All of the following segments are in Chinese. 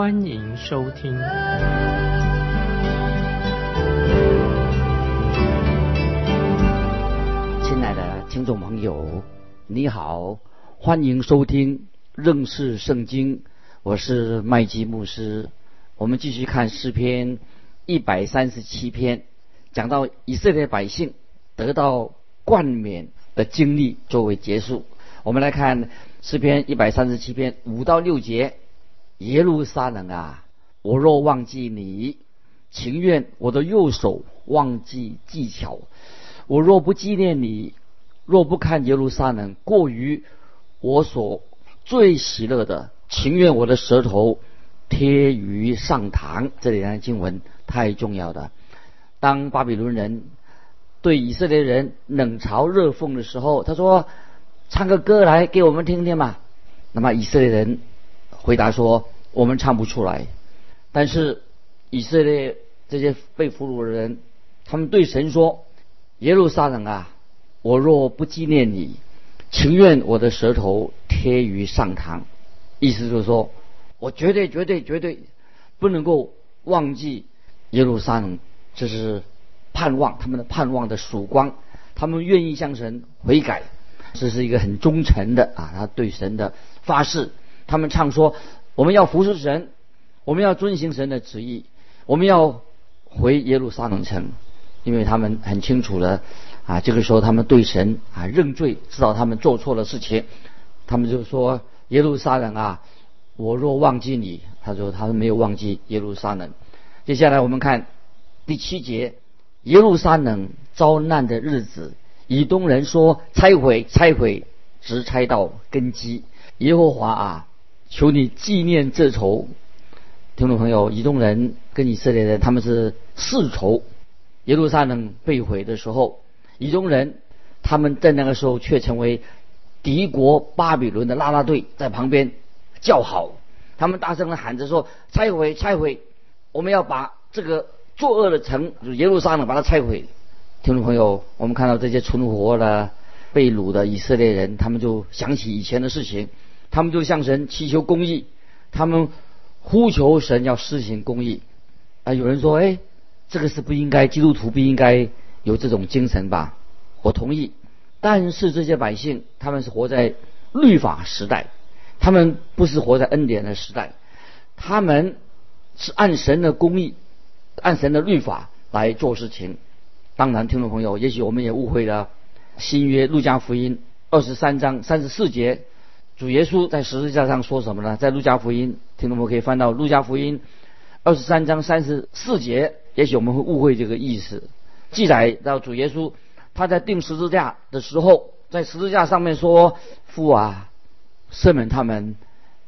欢迎收听。亲爱的听众朋友，你好，欢迎收听认识圣经，我是麦基牧师。我们继续看诗篇一百三十七篇，讲到以色列百姓得到冠冕的经历作为结束。我们来看诗篇一百三十七篇五到六节：耶路撒冷啊，我若忘记你，情愿我的右手忘记技巧。我若不纪念你，若不看耶路撒冷过于我所最喜乐的，情愿我的舌头贴于上膛。这里的经文太重要了。当巴比伦人对以色列人冷嘲热讽的时候，他说：“唱个歌来给我们听听嘛。”那么以色列人回答说：“我们唱不出来。”但是以色列这些被俘虏的人，他们对神说。耶路撒冷啊，我若不纪念你，情愿我的舌头贴于上膛。意思就是说，我绝对、绝对、绝对不能够忘记耶路撒冷。这是盼望他们的盼望的曙光，他们愿意向神悔改。这是一个很忠诚的啊，他对神的发誓。他们唱说：我们要服侍神，我们要遵行神的旨意，我们要回耶路撒冷城。因为他们很清楚了，啊，这个时候他们对神啊认罪，知道他们做错了事情，他们就说耶路撒冷啊，我若忘记你，他说他们没有忘记耶路撒冷。接下来我们看第七节，耶路撒冷遭难的日子，以东人说拆毁拆毁，直拆到根基。耶和华啊，求你纪念这仇。听众朋友，以东人跟以色列人他们是世仇。耶路撒冷被毁的时候，以东人他们在那个时候却成为敌国巴比伦的拉拉队，在旁边叫好，他们大声的喊着说：“拆毁，拆毁！我们要把这个作恶的城就耶路撒冷把它拆毁。”听众朋友，我们看到这些存活的被掳的以色列人，他们就想起以前的事情，他们就向神祈求公义，他们呼求神要施行公义。啊，有人说：“哎。”这个是不应该，基督徒不应该有这种精神吧？我同意。但是这些百姓，他们是活在律法时代，他们不是活在恩典的时代，他们是按神的公义、按神的律法来做事情。当然，听众朋友，也许我们也误会了新约路加福音二十三章三十四节，主耶稣在十字架上说什么呢？在路加福音，听众朋友可以翻到路加福音二十三章三十四节。也许我们会误会这个意思。记载到主耶稣他在钉十字架的时候，在十字架上面说：“父啊，赦免他们，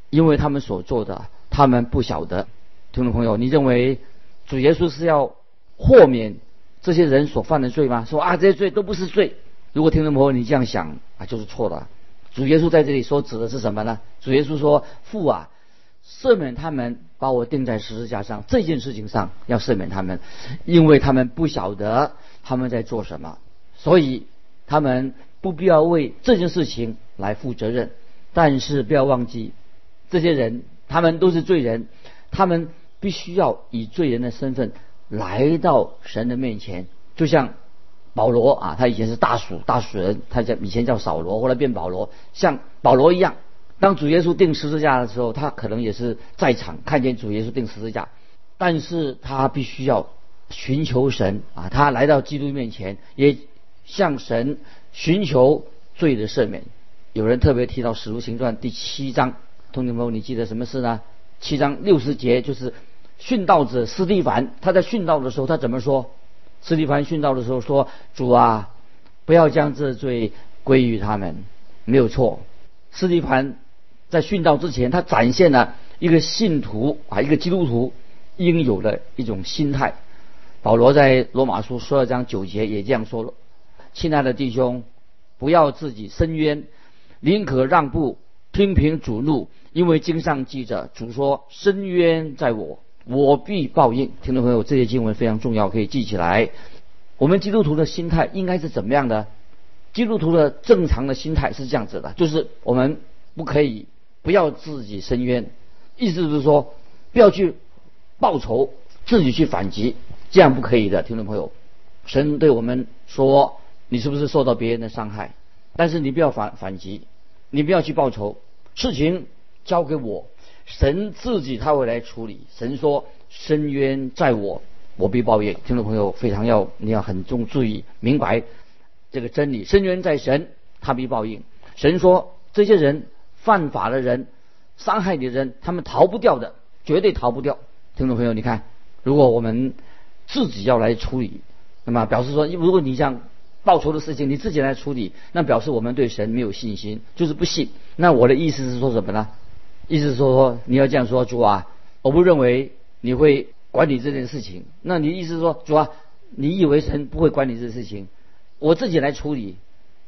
因为他们所做的，他们不晓得。”听众朋友，你认为主耶稣是要豁免这些人所犯的罪吗？说啊，这些罪都不是罪。如果听众朋友你这样想啊，就是错了。主耶稣在这里说指的是什么呢？主耶稣说：“父啊。”赦免他们，把我钉在十字架上这件事情上要赦免他们，因为他们不晓得他们在做什么，所以他们不必要为这件事情来负责任。但是不要忘记，这些人他们都是罪人，他们必须要以罪人的身份来到神的面前。就像保罗啊，他以前是大鼠大鼠人，他叫以前叫扫罗，后来变保罗，像保罗一样。当主耶稣钉十字架的时候，他可能也是在场看见主耶稣钉十字架，但是他必须要寻求神啊，他来到基督面前，也向神寻求罪的赦免。有人特别提到《使徒行传》第七章，同学们，你记得什么事呢？七章六十节就是殉道者斯蒂凡，他在殉道的时候，他怎么说？斯蒂凡殉道的时候说：“主啊，不要将这罪归于他们。”没有错，斯蒂凡。在殉道之前，他展现了一个信徒啊，一个基督徒应有的一种心态。保罗在罗马书十二章九节也这样说了：“亲爱的弟兄，不要自己伸冤，宁可让步，听凭主怒，因为经上记着，主说：伸冤在我，我必报应。”听众朋友，这些经文非常重要，可以记起来。我们基督徒的心态应该是怎么样的？基督徒的正常的心态是这样子的，就是我们不可以不要自己伸冤，意思是说不要去报仇，自己去反击。这样不可以的，听众朋友，神对我们说：“你是不是受到别人的伤害？但是你不要反反击，你不要去报仇，事情交给我，神自己他会来处理。神说：深渊在我，我必报应。”听众朋友非常要你要很重注意明白这个真理：深渊在神，他必报应。神说：这些人犯法的人，伤害你的人，他们逃不掉的，绝对逃不掉。听众朋友，你看，如果我们自己要来处理，那么表示说，如果你想报仇的事情你自己来处理，那表示我们对神没有信心，就是不信。那我的意思是说什么呢？意思是说你要这样说，主啊，我不认为你会管理这件事情。那你意思说，主啊，你以为神不会管理这件事情，我自己来处理，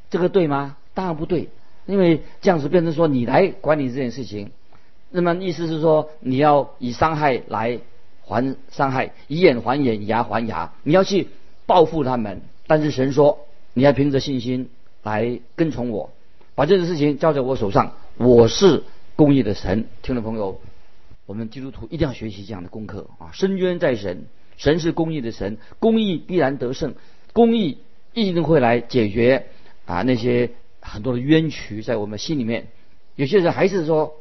这个对吗？当然不对，因为这样子变成说你来管理这件事情，那么意思是说你要以伤害来。还伤害，以眼还眼，以牙还牙。你要去报复他们，但是神说，你要凭着信心来跟从我，把这个事情交在我手上。我是公义的神。听众朋友，我们基督徒一定要学习这样的功课啊！深渊在神，神是公义的神，公义必然得胜，公义一定会来解决啊那些很多的冤屈在我们心里面。有些人还是说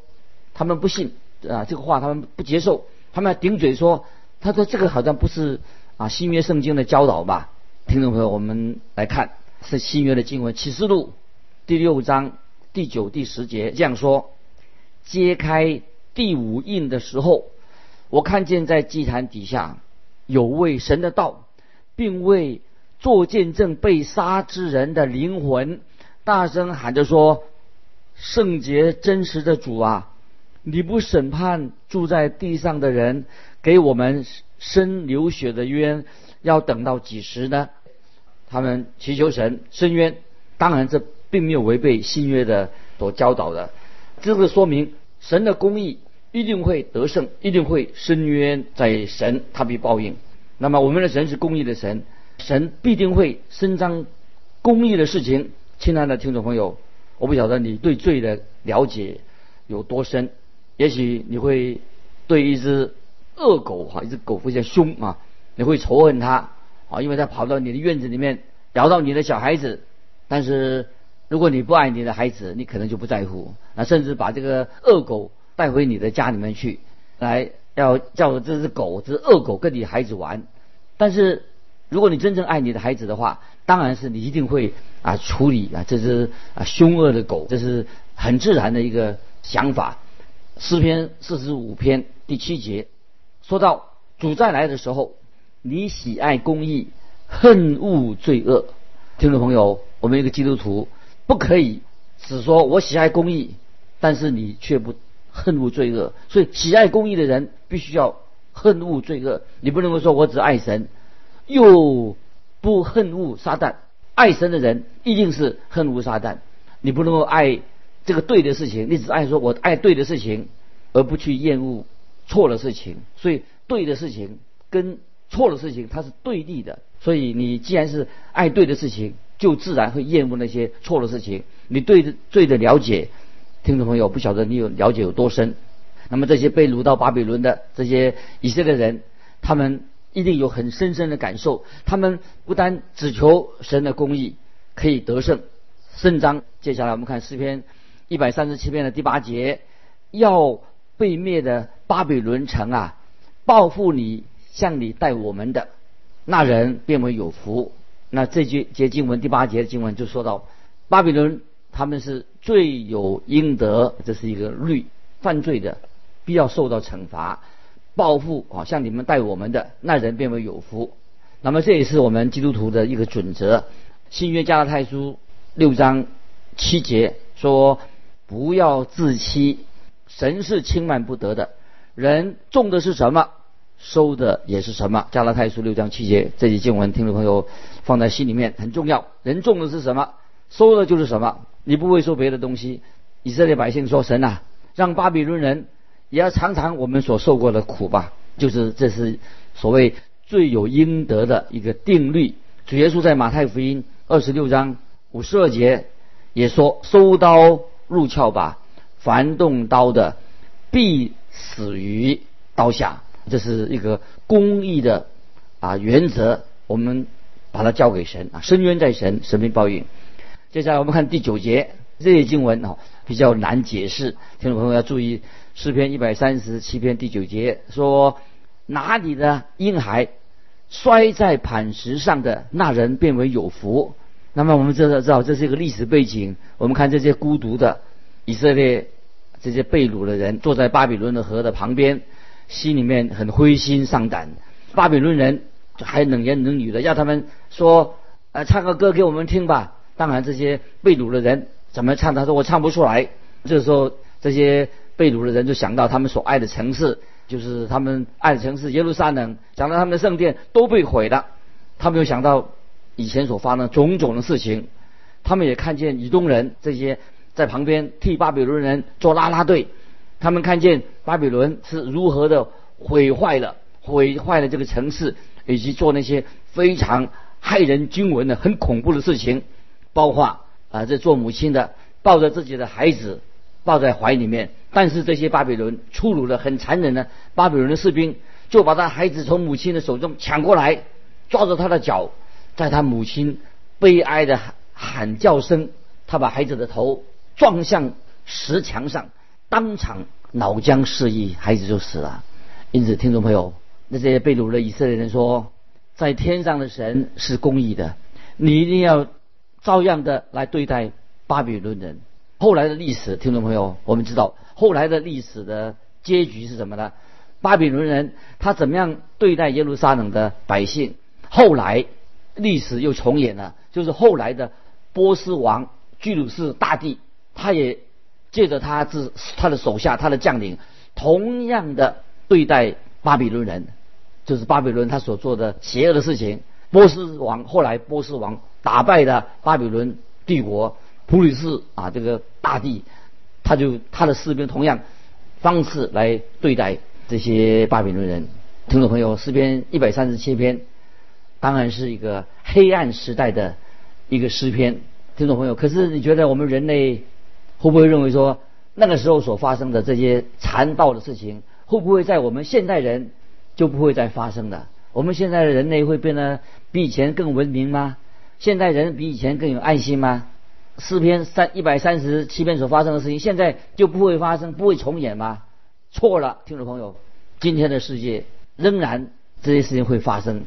他们不信啊这个话，他们不接受。他们顶嘴说：“他说这个好像不是啊新约圣经的教导吧？”听众朋友，我们来看是新约的经文，启示录第六章第九、第十节这样说：“揭开第五印的时候，我看见在祭坛底下有位神的道，并为做见证被杀之人的灵魂，大声喊着说：‘圣洁真实的主啊！’”你不审判住在地上的人，给我们生流血的冤，要等到几时呢？他们祈求神伸冤，当然这并没有违背新约的所教导的。这个说明神的公义一定会得胜，一定会伸冤在神，他必报应。那么我们的神是公义的神，神必定会伸张公义的事情。亲爱的听众朋友，我不晓得你对罪的了解有多深。也许你会对一只恶狗哈，一只狗非常凶啊，你会仇恨它啊，因为它跑到你的院子里面咬到你的小孩子。但是如果你不爱你的孩子，你可能就不在乎，那甚至把这个恶狗带回你的家里面去，来要叫这只狗，这只恶狗跟你孩子玩。但是如果你真正爱你的孩子的话，当然是你一定会啊处理啊这只啊凶恶的狗，这是很自然的一个想法。诗篇四十五篇第七节说到主再来的时候，你喜爱公义，恨恶罪恶。听众朋友，我们一个基督徒不可以只说我喜爱公义，但是你却不恨恶罪恶。所以喜爱公义的人必须要恨恶罪恶。你不能够说我只爱神，又不恨恶撒旦。爱神的人一定是恨恶撒旦。你不能够爱。这个对的事情，你只爱说我爱对的事情，而不去厌恶错的事情。所以对的事情跟错的事情它是对立的。所以你既然是爱对的事情，就自然会厌恶那些错的事情。你对罪的了解，听众朋友不晓得你有了解有多深。那么这些被掳到巴比伦的这些以色列人，他们一定有很深深的感受。他们不单只求神的公义可以得胜胜章。接下来我们看诗篇。一百三十七篇的第八节，要被灭的巴比伦城啊，报复你向你带我们的那人，变为有福。那这句节经文第八节的经文就说到，巴比伦他们是罪有应得，这是一个律，犯罪的必要受到惩罚，报复啊，像你们带我们的那人变为有福。那么这也是我们基督徒的一个准则。新约加拉太书六章七节说。不要自欺，神是轻慢不得的。人种的是什么，收的也是什么？加拉太书六章七节，这些经文，听众朋友放在心里面很重要。人种的是什么，收的就是什么。你不会说别的东西。以色列百姓说：“神啊，让巴比伦人也要尝尝我们所受过的苦吧。”就是这是所谓罪有应得的一个定律。主耶稣在马太福音二十六章五十二节也说：“收刀入鞘吧，凡动刀的必死于刀下。”这是一个公义的啊原则，我们把它交给神啊，深渊在神，神明报应。接下来我们看第九节，这些经文哦比较难解释，听众朋友要注意。诗篇一百三十七篇第九节说：“哪里的婴孩摔在磐石上的那人变为有福。”那么我们知道，知道这是一个历史背景。我们看这些孤独的以色列这些被掳的人，坐在巴比伦的河的旁边。心里面很灰心丧胆，巴比伦人还冷言冷语的，要他们说，呃，唱个歌给我们听吧。当然，这些被掳的人怎么唱？他说我唱不出来。这时候，这些被掳的人就想到他们所爱的城市，就是他们爱的城市耶路撒冷，想到他们的圣殿都被毁了。他们又想到以前所发生种种的事情，他们也看见以东人这些在旁边替巴比伦人做拉拉队。他们看见巴比伦是如何的毁坏了、毁坏了这个城市，以及做那些非常骇人惊闻的、很恐怖的事情，包括啊，这做母亲的抱着自己的孩子抱在怀里面，但是这些巴比伦粗鲁的、很残忍的巴比伦的士兵就把他孩子从母亲的手中抢过来，抓着他的脚，在他母亲悲哀的喊叫声，他把孩子的头撞向石墙上。当场脑浆四溢，孩子就死了。因此，听众朋友，那些被掳的以色列人说，在天上的神是公义的，你一定要照样的来对待巴比伦人。后来的历史，听众朋友，我们知道后来的历史的结局是什么呢？巴比伦人他怎么样对待耶路撒冷的百姓？后来历史又重演了，就是后来的波斯王居鲁士大帝，他也。借着他自他的手下，他的将领，同样的对待巴比伦人，就是巴比伦他所做的邪恶的事情。波斯王后来波斯王打败了巴比伦帝国，普吕士啊这个大帝，他就他的士兵同样方式来对待这些巴比伦人。听众朋友，诗篇一百三十七篇，当然是一个黑暗时代的一个诗篇。听众朋友，可是你觉得我们人类？会不会认为说那个时候所发生的这些残暴的事情，会不会在我们现代人就不会再发生的？我们现在的人类会变得比以前更文明吗？现代人比以前更有爱心吗？四篇三一百三十七篇所发生的事情，现在就不会发生，不会重演吗？错了，听众朋友，今天的世界仍然这些事情会发生。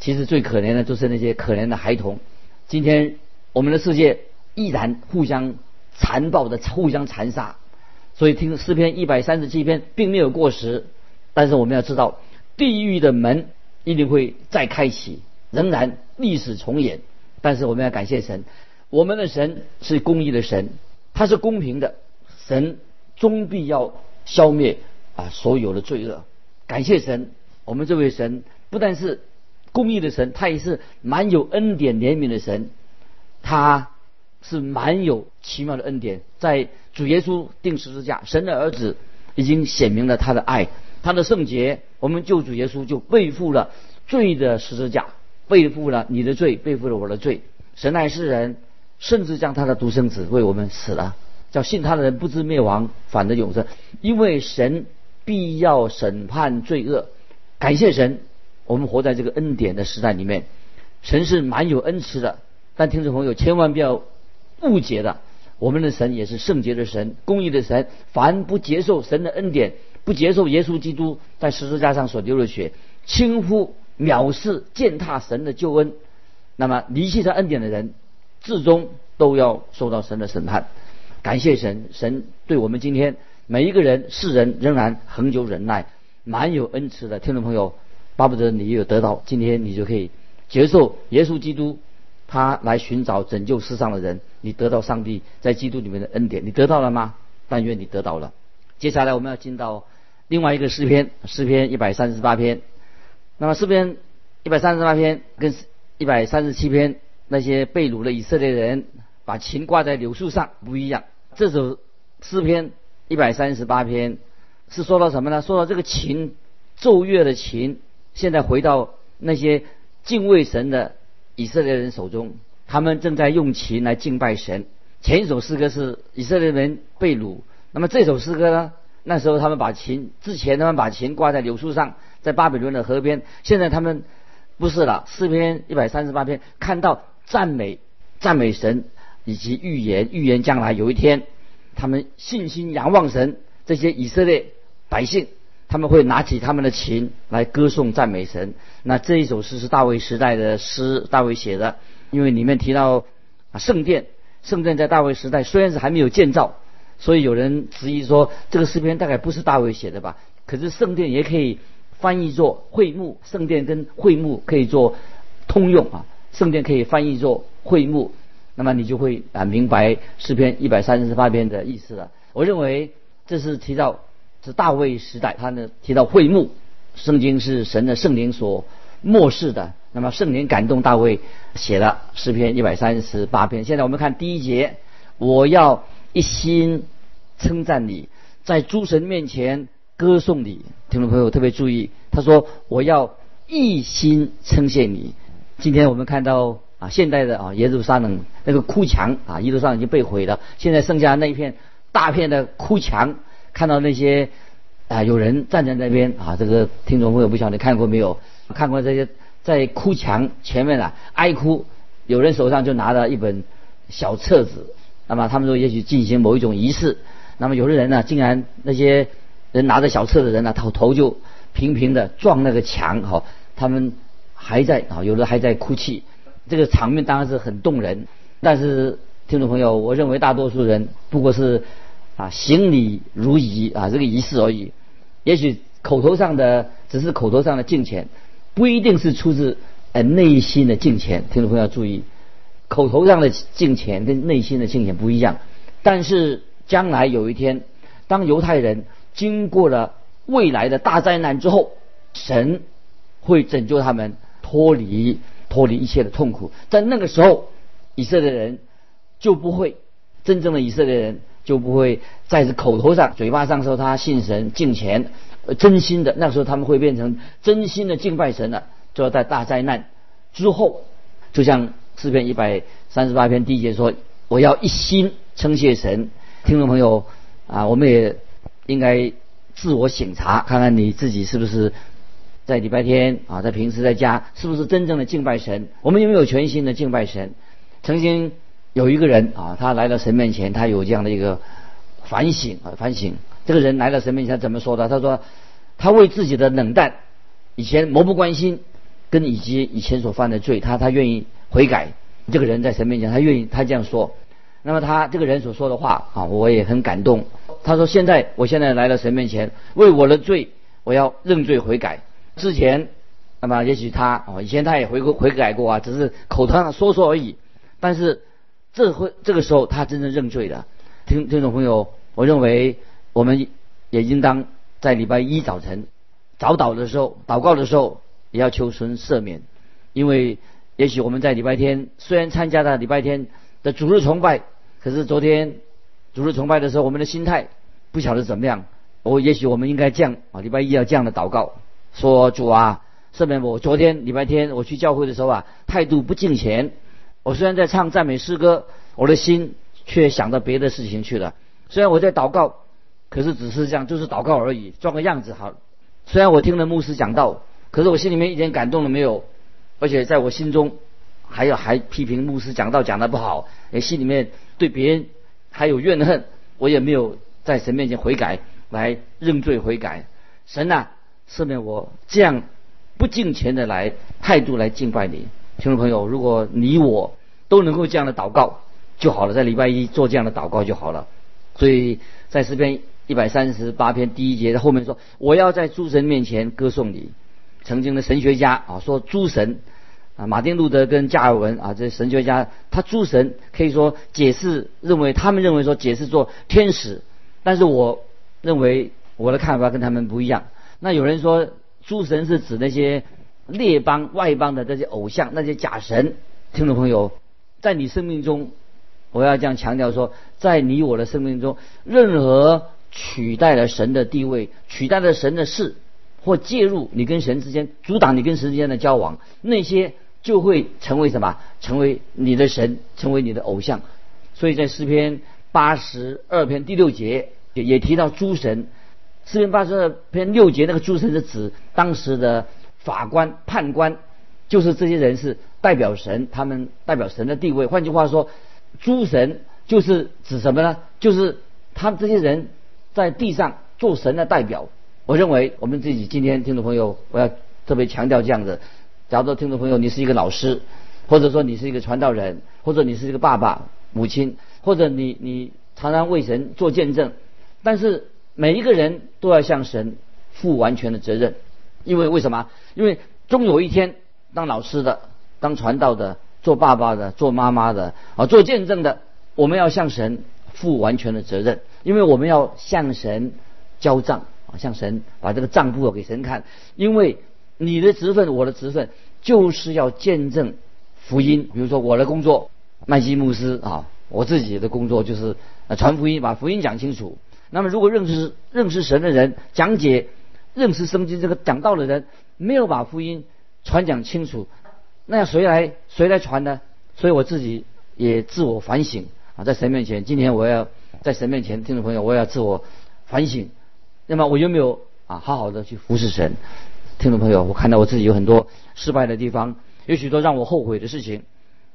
其实最可怜的就是那些可怜的孩童。今天我们的世界依然互相。残暴的互相残杀，所以听诗篇一百三十七篇并没有过时，但是我们要知道，地狱的门一定会再开启，仍然历史重演。但是我们要感谢神，我们的神是公义的神，他是公平的神，终必要消灭啊所有的罪恶。感谢神，我们这位神不但是公义的神，他也是满有恩典怜悯的神，他。是蛮有奇妙的恩典，在主耶稣定十字架，神的儿子已经显明了他的爱，他的圣洁。我们救主耶稣就背负了罪的十字架，背负了你的罪，背负了我的罪。神爱世人，甚至将他的独生子为我们死了，叫信他的人不知灭亡，反得永生。因为神必要审判罪恶。感谢神，我们活在这个恩典的时代里面，神是蛮有恩慈的。但听众朋友千万不要。误解的，我们的神也是圣洁的神，公义的神。凡不接受神的恩典，不接受耶稣基督在十字架上所流的血，轻忽、藐视、践踏神的救恩，那么离弃他恩典的人，至终都要受到神的审判。感谢神，神对我们今天每一个人世人仍然恒久忍耐，蛮有恩慈的。听众朋友，巴不得你有得到，今天你就可以接受耶稣基督。他来寻找拯救世上的人，你得到上帝在基督里面的恩典，你得到了吗？但愿你得到了。接下来我们要进到另外一个诗篇，诗篇一百三十八篇。那么诗篇一百三十八篇跟一百三十七篇那些被掳的以色列人把琴挂在柳树上不一样。这首诗篇一百三十八篇是说到什么呢？说到这个琴奏乐的琴，现在回到那些敬畏神的以色列人手中，他们正在用琴来敬拜神。前一首诗歌是以色列人被掳，那么这首诗歌呢？那时候他们把琴，之前他们把琴挂在柳树上，在巴比伦的河边。现在他们不是了。诗篇一百三十八篇看到赞美、赞美神以及预言，预言将来有一天，他们信心仰望神。这些以色列百姓他们会拿起他们的琴来歌颂赞美神。那这一首诗是大卫时代的诗，大卫写的，因为里面提到啊圣殿，圣殿在大卫时代虽然是还没有建造。所以有人质疑说，这个诗篇大概不是大卫写的吧？可是圣殿也可以翻译作会幕，圣殿跟会幕可以做通用啊。圣殿可以翻译作会幕，那么你就会啊明白诗篇一百三十八篇的意思了。我认为这是提到是大卫时代，他呢提到会幕，圣经是神的圣灵所漠视的。那么圣灵感动大卫写了诗篇一百三十八篇。现在我们看第一节，我要。一心称赞你，在诸神面前歌颂你。听众朋友特别注意，他说：“我要一心称谢你。”今天我们看到啊，现代的啊耶路撒冷那个哭墙啊，耶路撒冷已经被毁了，现在剩下那一片大片的哭墙。看到那些啊有人站在那边啊，这个听众朋友不晓得看过没有？看过这些在哭墙前面啊哀哭，有人手上就拿着一本小册子。那么他们说，也许进行某一种仪式。那么有的人呢，竟然那些人拿着小册的人呢，头头就频频的撞那个墙，哈，他们还在啊，有的还在哭泣。这个场面当然是很动人。但是听众朋友，我认为大多数人不过是啊行礼如仪啊这个仪式而已。也许口头上的只是口头上的敬虔，不一定是出自呃内心的敬虔。听众朋友要注意。口头上的敬虔跟内心的敬虔不一样，但是将来有一天，当犹太人经过了未来的大灾难之后，神会拯救他们脱离脱离一切的痛苦。在那个时候，以色列人就不会真正的以色列人就不会再是口头上嘴巴上说他信神敬虔，真心的。那时候他们会变成真心的敬拜神了。就要在大灾难之后，就像。诗篇一百三十八篇第一节说：“我要一心称谢神。”听众朋友啊，我们也应该自我省察，看看你自己是不是在礼拜天啊，在平时在家是不是真正的敬拜神？我们有没有全心的敬拜神？曾经有一个人啊，他来到神面前，他有这样的一个反省啊，反省。这个人来到神面前怎么说的？他说：“他为自己的冷淡，以前漠不关心，跟以及以前所犯的罪，他他愿意。”悔改，这个人在神面前，他愿意，他这样说。那么他这个人所说的话啊，我也很感动。他说：“现在，我现在来到神面前，为我的罪，我要认罪悔改。之前，那么也许他啊，以前他也悔过悔改过啊，只是口头上说说而已。但是这会这个时候，他真正认罪的。听听众朋友，我认为我们也应当在礼拜一早晨早祷的时候，祷告的时候，也要求神赦免，因为。也许我们在礼拜天虽然参加了礼拜天的主日崇拜，可是昨天主日崇拜的时候，我们的心态不晓得怎么样。我也许我们应该这样啊，礼拜一要这样的祷告，说主啊，赦免我。昨天礼拜天我去教会的时候啊，态度不敬虔。我虽然在唱赞美诗歌，我的心却想到别的事情去了。虽然我在祷告，可是只是这样，就是祷告而已，装个样子好。虽然我听了牧师讲道，可是我心里面一点感动都没有。而且在我心中，还有还批评牧师讲道讲的不好，也心里面对别人还有怨恨，我也没有在神面前悔改，来认罪悔改。神呐，赦免我这样不敬虔的来态度来敬拜你。听众朋友，如果你我都能够这样的祷告就好了，在礼拜一做这样的祷告就好了。所以在诗篇一百三十八篇第一节的后面说：“我要在诸神面前歌颂你。”曾经的神学家啊说诸神啊，马丁路德跟加尔文啊，这神学家他诸神可以说解释认为他们认为说解释做天使，但是我认为我的看法跟他们不一样。那有人说诸神是指那些列邦外邦的这些偶像，那些假神。听众朋友，在你生命中，我要这样强调说，在你我的生命中，任何取代了神的地位、取代了神的事，或介入你跟神之间、阻挡你跟神之间的交往，那些就会成为什么？成为你的神，成为你的偶像。所以在诗篇八十二篇第六节也也提到诸神。诗篇八十二篇六节那个诸神是指当时的法官、判官，就是这些人是代表神，他们代表神的地位。换句话说，诸神就是指什么呢？就是他们这些人在地上做神的代表。我认为我们自己今天听众朋友，我要特别强调这样的：假如说听众朋友你是一个老师，或者说你是一个传道人，或者你是一个爸爸、母亲，或者你你常常为神做见证，但是。每一个人都要向神负完全的责任，因为为什么？因为终有一天，当老师的、当传道的、做爸爸的、做妈妈的啊、做见证的，我们要向神负完全的责任，因为我们要向神交账啊，向神把这个账簿给神看。因为你的职分，我的职分，就是要见证福音。比如说我的工作，麦基牧师啊，我自己的工作就是传福音，把福音讲清楚。那么，如果认识认识神的人讲解认识圣经这个讲道的人没有把福音传讲清楚，那要谁来谁来传呢？所以我自己也自我反省啊，在神面前，今天我要在神面前，听众朋友，我要自我反省。那么我有没有啊好好的去服侍神？听众朋友，我看到我自己有很多失败的地方，有许多让我后悔的事情，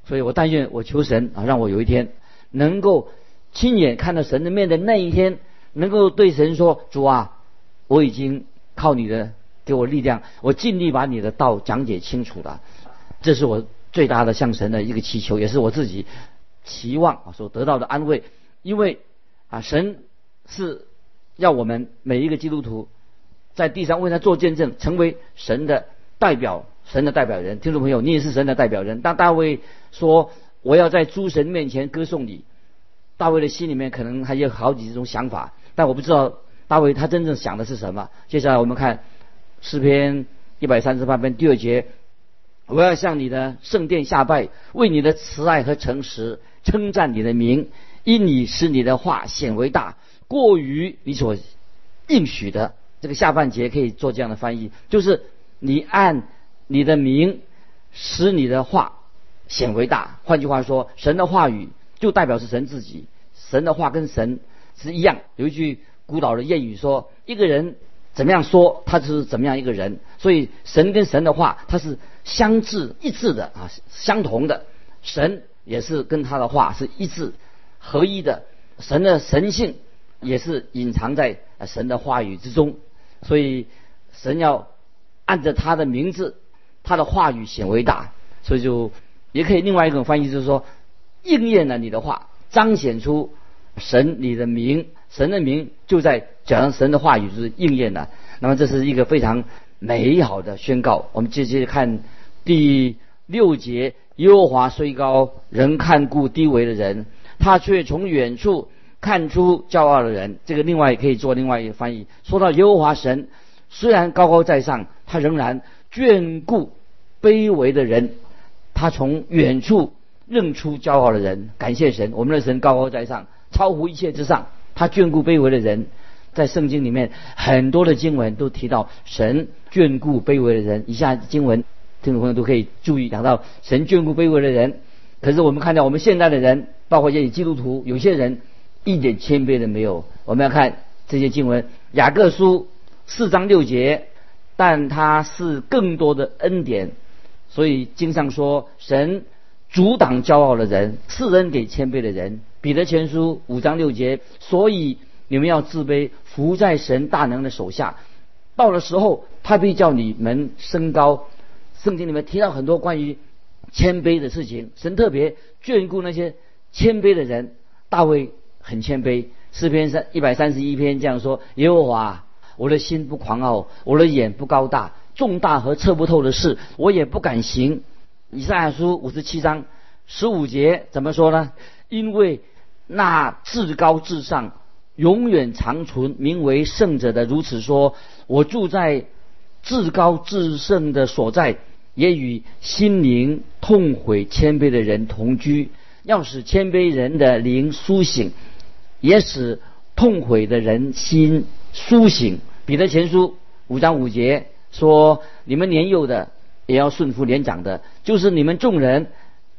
所以我但愿我求神啊，让我有一天能够亲眼看到神的面的那一天。能够对神说：“主啊，我已经靠你的给我力量，我尽力把你的道讲解清楚了。”这是我最大的向神的一个祈求，也是我自己期望所得到的安慰。因为啊，神是要我们每一个基督徒在地上为他做见证，成为神的代表，神的代表人。听众朋友，你也是神的代表人。当大卫说：“我要在诸神面前歌颂你。”大卫的心里面可能还有好几种想法。但我不知道大卫他真正想的是什么。接下来我们看诗篇一百三十八篇第二节：我要向你的圣殿下拜，为你的慈爱和诚实称赞你的名，因你使你的话显为大，过于你所应许的。这个下半节可以做这样的翻译，就是你按你的名使你的话显为大。换句话说，神的话语就代表是神自己，神的话跟神。是一样，有一句古老的谚语说：“一个人怎么样说，他就是怎么样一个人。”所以神跟神的话，它是相致一致的啊，相同的。神也是跟他的话是一致合一的。神的神性也是隐藏在神的话语之中。所以神要按着他的名字，他的话语显为大。所以就也可以另外一种翻译就是说，应验了你的话，彰显出。神，你的名，神的名就在讲神的话语就是应验了。那么这是一个非常美好的宣告。我们接着看第六节：耶和华虽高，仍看顾低微的人，他却从远处看出骄傲的人。这个另外也可以做另外一个翻译。说到耶和华神，虽然高高在上，他仍然眷顾卑微的人，他从远处认出骄傲的人。感谢神，我们的神高高在上。超乎一切之上，他眷顾卑微的人，在圣经里面很多的经文都提到神眷顾卑微的人。以下经文听众朋友都可以注意讲到神眷顾卑微的人。可是我们看到我们现在的人，包括一些基督徒，有些人一点谦卑都没有。我们要看这些经文，雅各书四章六节，但他是更多的恩典，所以经上说神阻挡骄傲的人，赐恩给谦卑的人。彼得前书五章六节，所以你们要自卑，伏在神大能的手下。到了时候，他必叫你们升高。圣经里面提到很多关于谦卑的事情，神特别眷顾那些谦卑的人。大卫很谦卑，诗篇三一百三十一篇这样说：耶和华，我的心不狂傲，我的眼不高大，重大和测不透的事，我也不敢行。以赛亚书五十七章十五节怎么说呢？因为那至高至上、永远长存，名为圣者的如此说：我住在至高至圣的所在，也与心灵痛悔谦卑的人同居，要使谦卑人的灵苏醒，也使痛悔的人心苏醒。彼得前书五章五节说：你们年幼的也要顺服年长的，就是你们众人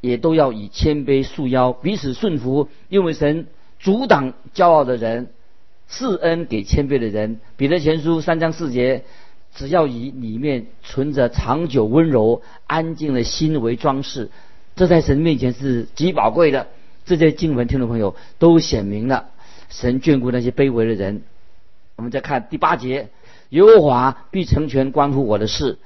也都要以谦卑束腰，彼此顺服，因为神。阻挡骄傲的人，赐恩给谦卑的人。彼得前书三章四节，只要以里面存着长久温柔安静的心为装饰，这在神面前是极宝贵的。这些经文，听众朋友都显明了神眷顾那些卑微的人。我们再看第八节，耶和华必成全关乎我的事。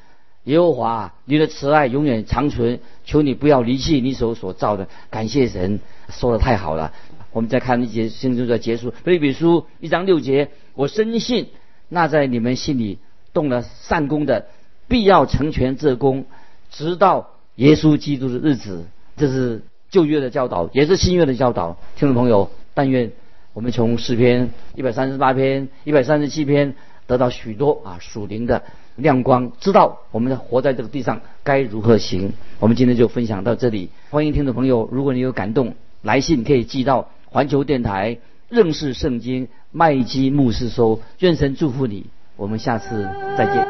耶和华，你的慈爱永远长存，求你不要离弃你手所造的。感谢神，说的太好了。我们再看一节圣经的结束，腓立比书一章六节，我深信那在你们心里动了善功的，必要成全这功，直到耶稣基督的日子。这是旧约的教导，也是新约的教导。听众朋友，但愿我们从诗篇一百三十八篇、一百三十七篇得到许多啊属灵的亮光，知道我们活在这个地上该如何行。我们今天就分享到这里，欢迎听众朋友，如果你有感动，来信可以寄到。环球电台认识圣经麦基牧师说：“愿神祝福你，我们下次再见。”